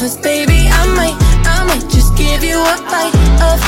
Cause baby, I might, I might just give you a bite of